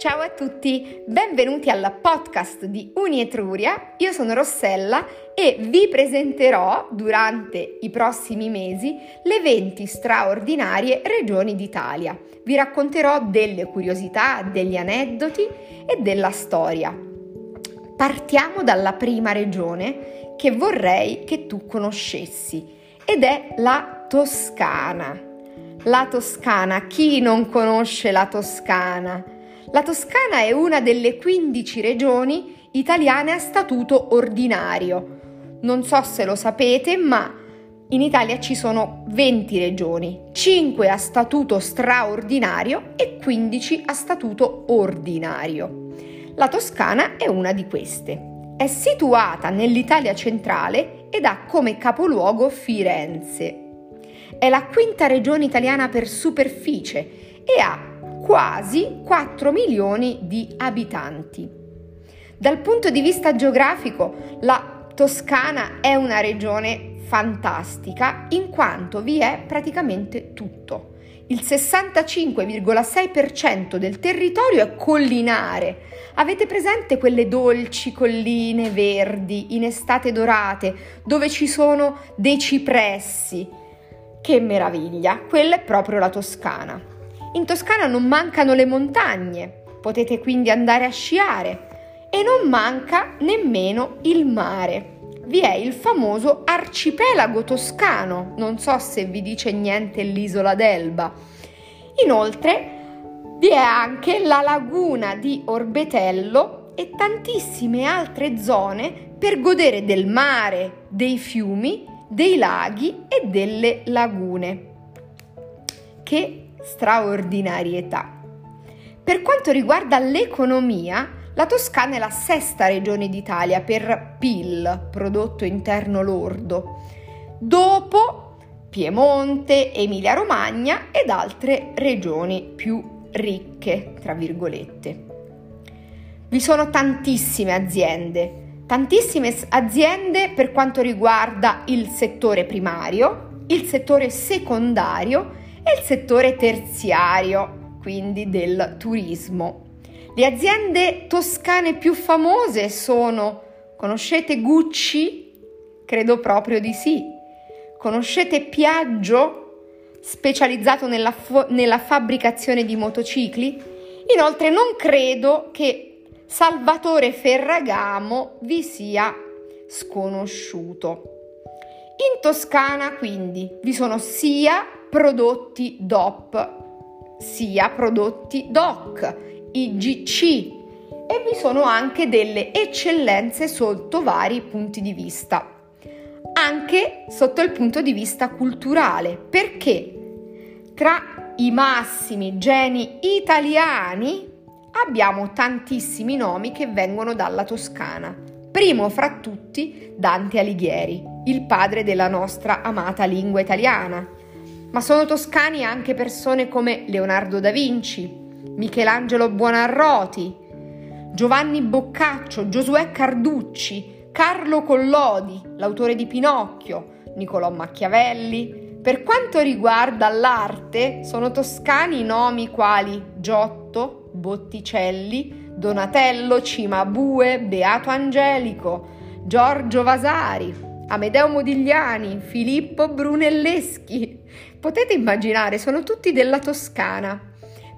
Ciao a tutti, benvenuti al podcast di Uni Etruria. Io sono Rossella e vi presenterò durante i prossimi mesi le 20 straordinarie regioni d'Italia. Vi racconterò delle curiosità, degli aneddoti e della storia. Partiamo dalla prima regione che vorrei che tu conoscessi ed è la Toscana. La Toscana, chi non conosce la Toscana? La Toscana è una delle 15 regioni italiane a statuto ordinario. Non so se lo sapete, ma in Italia ci sono 20 regioni, 5 a statuto straordinario e 15 a statuto ordinario. La Toscana è una di queste. È situata nell'Italia centrale ed ha come capoluogo Firenze. È la quinta regione italiana per superficie e ha quasi 4 milioni di abitanti. Dal punto di vista geografico, la Toscana è una regione fantastica in quanto vi è praticamente tutto. Il 65,6% del territorio è collinare. Avete presente quelle dolci colline verdi in estate dorate dove ci sono dei cipressi? Che meraviglia! Quella è proprio la Toscana. In Toscana non mancano le montagne, potete quindi andare a sciare e non manca nemmeno il mare. Vi è il famoso arcipelago toscano, non so se vi dice niente l'isola d'Elba. Inoltre vi è anche la laguna di Orbetello e tantissime altre zone per godere del mare, dei fiumi, dei laghi e delle lagune. Che straordinarietà. Per quanto riguarda l'economia, la Toscana è la sesta regione d'Italia per PIL, prodotto interno lordo, dopo Piemonte, Emilia-Romagna ed altre regioni più ricche, tra virgolette. Vi sono tantissime aziende, tantissime aziende per quanto riguarda il settore primario, il settore secondario e il settore terziario, quindi del turismo. Le aziende toscane più famose sono, conoscete Gucci? Credo proprio di sì. Conoscete Piaggio? Specializzato nella, fo- nella fabbricazione di motocicli? Inoltre non credo che Salvatore Ferragamo vi sia sconosciuto. In Toscana quindi vi sono sia prodotti DOP, sia prodotti DOC, IGC e vi sono anche delle eccellenze sotto vari punti di vista, anche sotto il punto di vista culturale, perché tra i massimi geni italiani abbiamo tantissimi nomi che vengono dalla Toscana. Primo fra tutti Dante Alighieri, il padre della nostra amata lingua italiana, ma sono toscani anche persone come Leonardo da Vinci, Michelangelo Buonarroti, Giovanni Boccaccio, Giosuè Carducci, Carlo Collodi, l'autore di Pinocchio, Niccolò Machiavelli. Per quanto riguarda l'arte, sono toscani nomi quali Giotto, Botticelli, Donatello, Cimabue, Beato Angelico, Giorgio Vasari, Amedeo Modigliani, Filippo Brunelleschi. Potete immaginare, sono tutti della Toscana.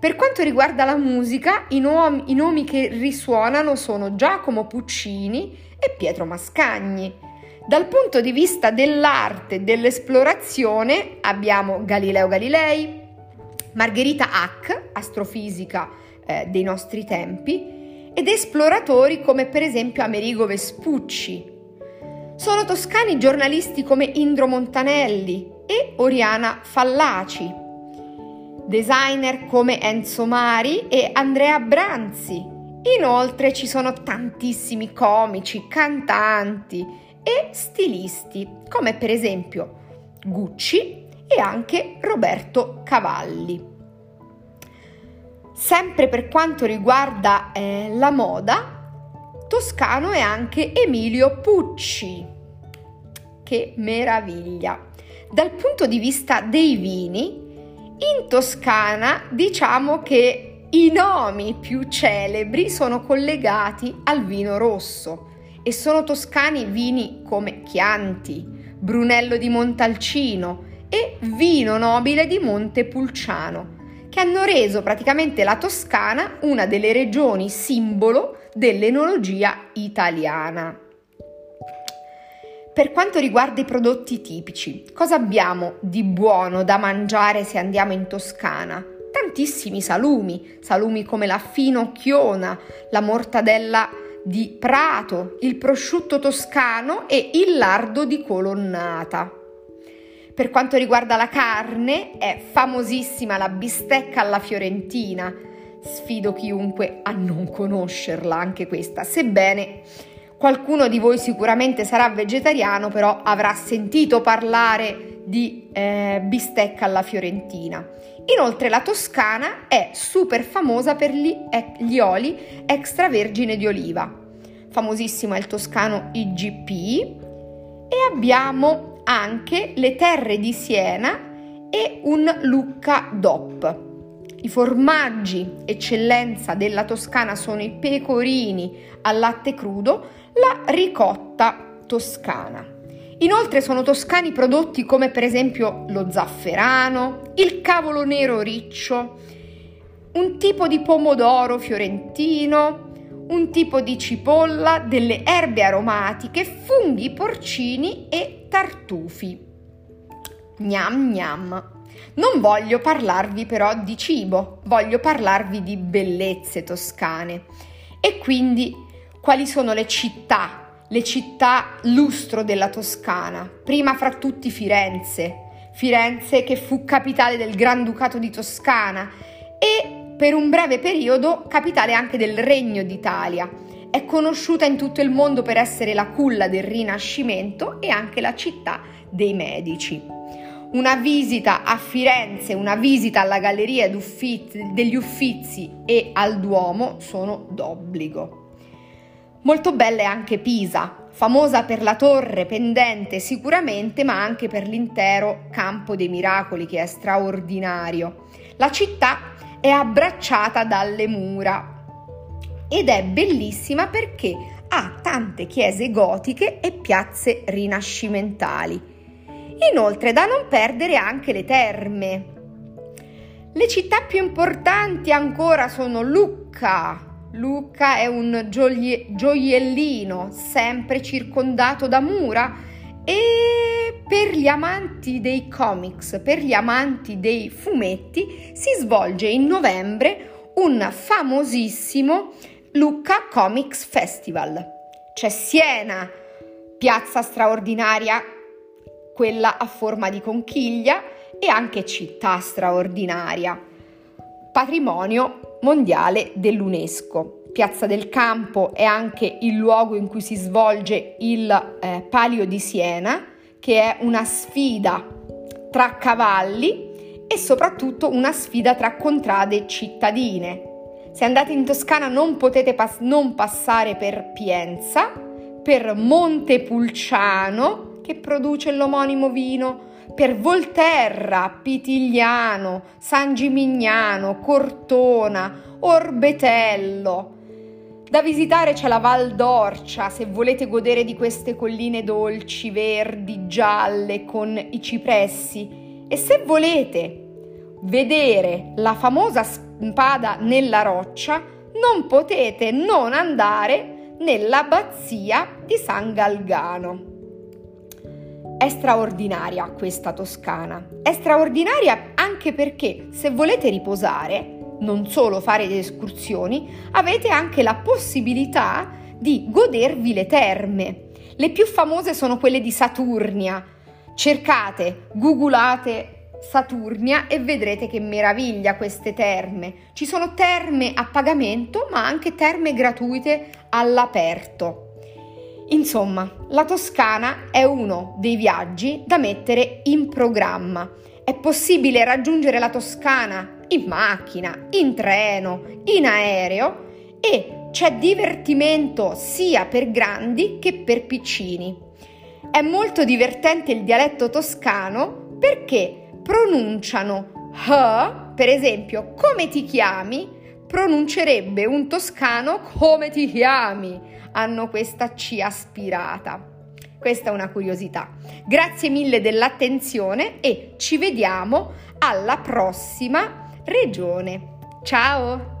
Per quanto riguarda la musica, i, nomi, i nomi che risuonano sono Giacomo Puccini e Pietro Mascagni. Dal punto di vista dell'arte dell'esplorazione abbiamo Galileo Galilei, Margherita Hack, astrofisica eh, dei nostri tempi, ed esploratori come per esempio Amerigo Vespucci, sono toscani giornalisti come Indro Montanelli e Oriana Fallaci, designer come Enzo Mari e Andrea Branzi. Inoltre ci sono tantissimi comici, cantanti e stilisti, come per esempio Gucci e anche Roberto Cavalli. Sempre per quanto riguarda eh, la moda, toscano è anche Emilio Pucci. Che meraviglia! Dal punto di vista dei vini, in Toscana diciamo che i nomi più celebri sono collegati al vino rosso e sono toscani vini come Chianti, Brunello di Montalcino e Vino Nobile di Montepulciano, che hanno reso praticamente la Toscana una delle regioni simbolo dell'enologia italiana. Per quanto riguarda i prodotti tipici, cosa abbiamo di buono da mangiare se andiamo in Toscana? Tantissimi salumi, salumi come la finocchiona, la mortadella di Prato, il prosciutto toscano e il lardo di colonnata. Per quanto riguarda la carne, è famosissima la bistecca alla fiorentina. Sfido chiunque a non conoscerla anche questa, sebbene qualcuno di voi sicuramente sarà vegetariano, però avrà sentito parlare di eh, bistecca alla fiorentina. Inoltre la Toscana è super famosa per gli, eh, gli oli extravergine di oliva. Famosissimo è il toscano IGP e abbiamo anche le terre di Siena e un Lucca DOP. I formaggi eccellenza della Toscana sono i pecorini al latte crudo, ricotta toscana. Inoltre sono toscani prodotti come per esempio lo zafferano, il cavolo nero riccio, un tipo di pomodoro fiorentino, un tipo di cipolla, delle erbe aromatiche, funghi porcini e tartufi. Gnam gnam. Non voglio parlarvi però di cibo, voglio parlarvi di bellezze toscane. E quindi quali sono le città le città lustro della Toscana, prima fra tutti Firenze, Firenze che fu capitale del Granducato di Toscana e per un breve periodo capitale anche del Regno d'Italia. È conosciuta in tutto il mondo per essere la culla del Rinascimento e anche la città dei Medici. Una visita a Firenze, una visita alla Galleria degli Uffizi e al Duomo sono d'obbligo. Molto bella è anche Pisa, famosa per la torre pendente sicuramente, ma anche per l'intero campo dei miracoli che è straordinario. La città è abbracciata dalle mura ed è bellissima perché ha tante chiese gotiche e piazze rinascimentali. Inoltre da non perdere anche le terme. Le città più importanti ancora sono Lucca, Luca è un gioie- gioiellino sempre circondato da mura e per gli amanti dei comics, per gli amanti dei fumetti, si svolge in novembre un famosissimo Lucca Comics Festival. C'è Siena, piazza straordinaria, quella a forma di conchiglia, e anche città straordinaria, patrimonio mondiale dell'UNESCO. Piazza del Campo è anche il luogo in cui si svolge il eh, Palio di Siena, che è una sfida tra cavalli e soprattutto una sfida tra contrade cittadine. Se andate in Toscana non potete pas- non passare per Pienza, per Montepulciano, che produce l'omonimo vino, per Volterra, Pitigliano, San Gimignano, Cortona, Orbetello. Da visitare c'è la Val d'Orcia se volete godere di queste colline dolci, verdi, gialle con i cipressi e se volete vedere la famosa spada nella roccia non potete non andare nell'abbazia di San Galgano. È straordinaria questa Toscana. È straordinaria anche perché se volete riposare, non solo fare delle escursioni, avete anche la possibilità di godervi le terme. Le più famose sono quelle di Saturnia. Cercate, googolate Saturnia e vedrete che meraviglia queste terme. Ci sono terme a pagamento, ma anche terme gratuite all'aperto. Insomma, la Toscana è uno dei viaggi da mettere in programma. È possibile raggiungere la Toscana in macchina, in treno, in aereo e c'è divertimento sia per grandi che per piccini. È molto divertente il dialetto toscano perché pronunciano H, per esempio, come ti chiami? Pronuncerebbe un toscano come ti chiami? Hanno questa C aspirata. Questa è una curiosità. Grazie mille dell'attenzione e ci vediamo alla prossima regione. Ciao!